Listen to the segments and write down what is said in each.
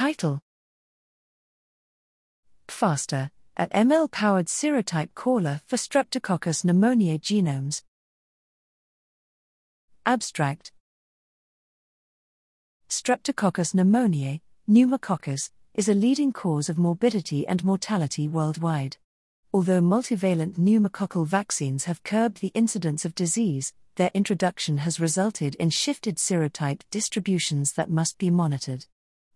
Title PfaSTer, at ML powered serotype caller for Streptococcus pneumoniae genomes. Abstract Streptococcus pneumoniae, pneumococcus, is a leading cause of morbidity and mortality worldwide. Although multivalent pneumococcal vaccines have curbed the incidence of disease, their introduction has resulted in shifted serotype distributions that must be monitored.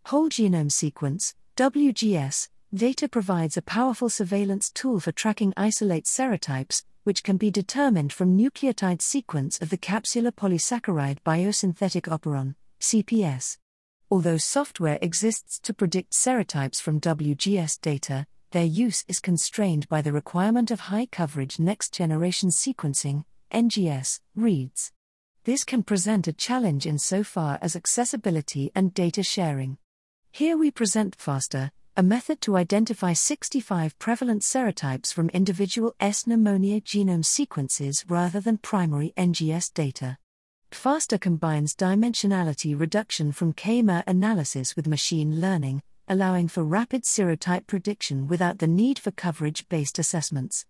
Whole genome sequence, WGS, data provides a powerful surveillance tool for tracking isolate serotypes, which can be determined from nucleotide sequence of the capsular polysaccharide biosynthetic operon, CPS. Although software exists to predict serotypes from WGS data, their use is constrained by the requirement of high coverage next generation sequencing, NGS, reads. This can present a challenge insofar as accessibility and data sharing. Here we present PfaSTer, a method to identify 65 prevalent serotypes from individual S. pneumoniae genome sequences rather than primary NGS data. PfaSTer combines dimensionality reduction from k-mer analysis with machine learning, allowing for rapid serotype prediction without the need for coverage based assessments.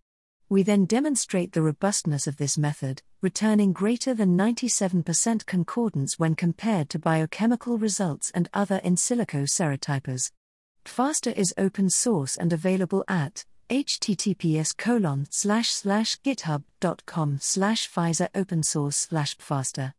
We then demonstrate the robustness of this method, returning greater than 97% concordance when compared to biochemical results and other in silico serotypers. PfaSTer is open source and available at https colon slash slash github.com slash Pfizer open source slash pfaster.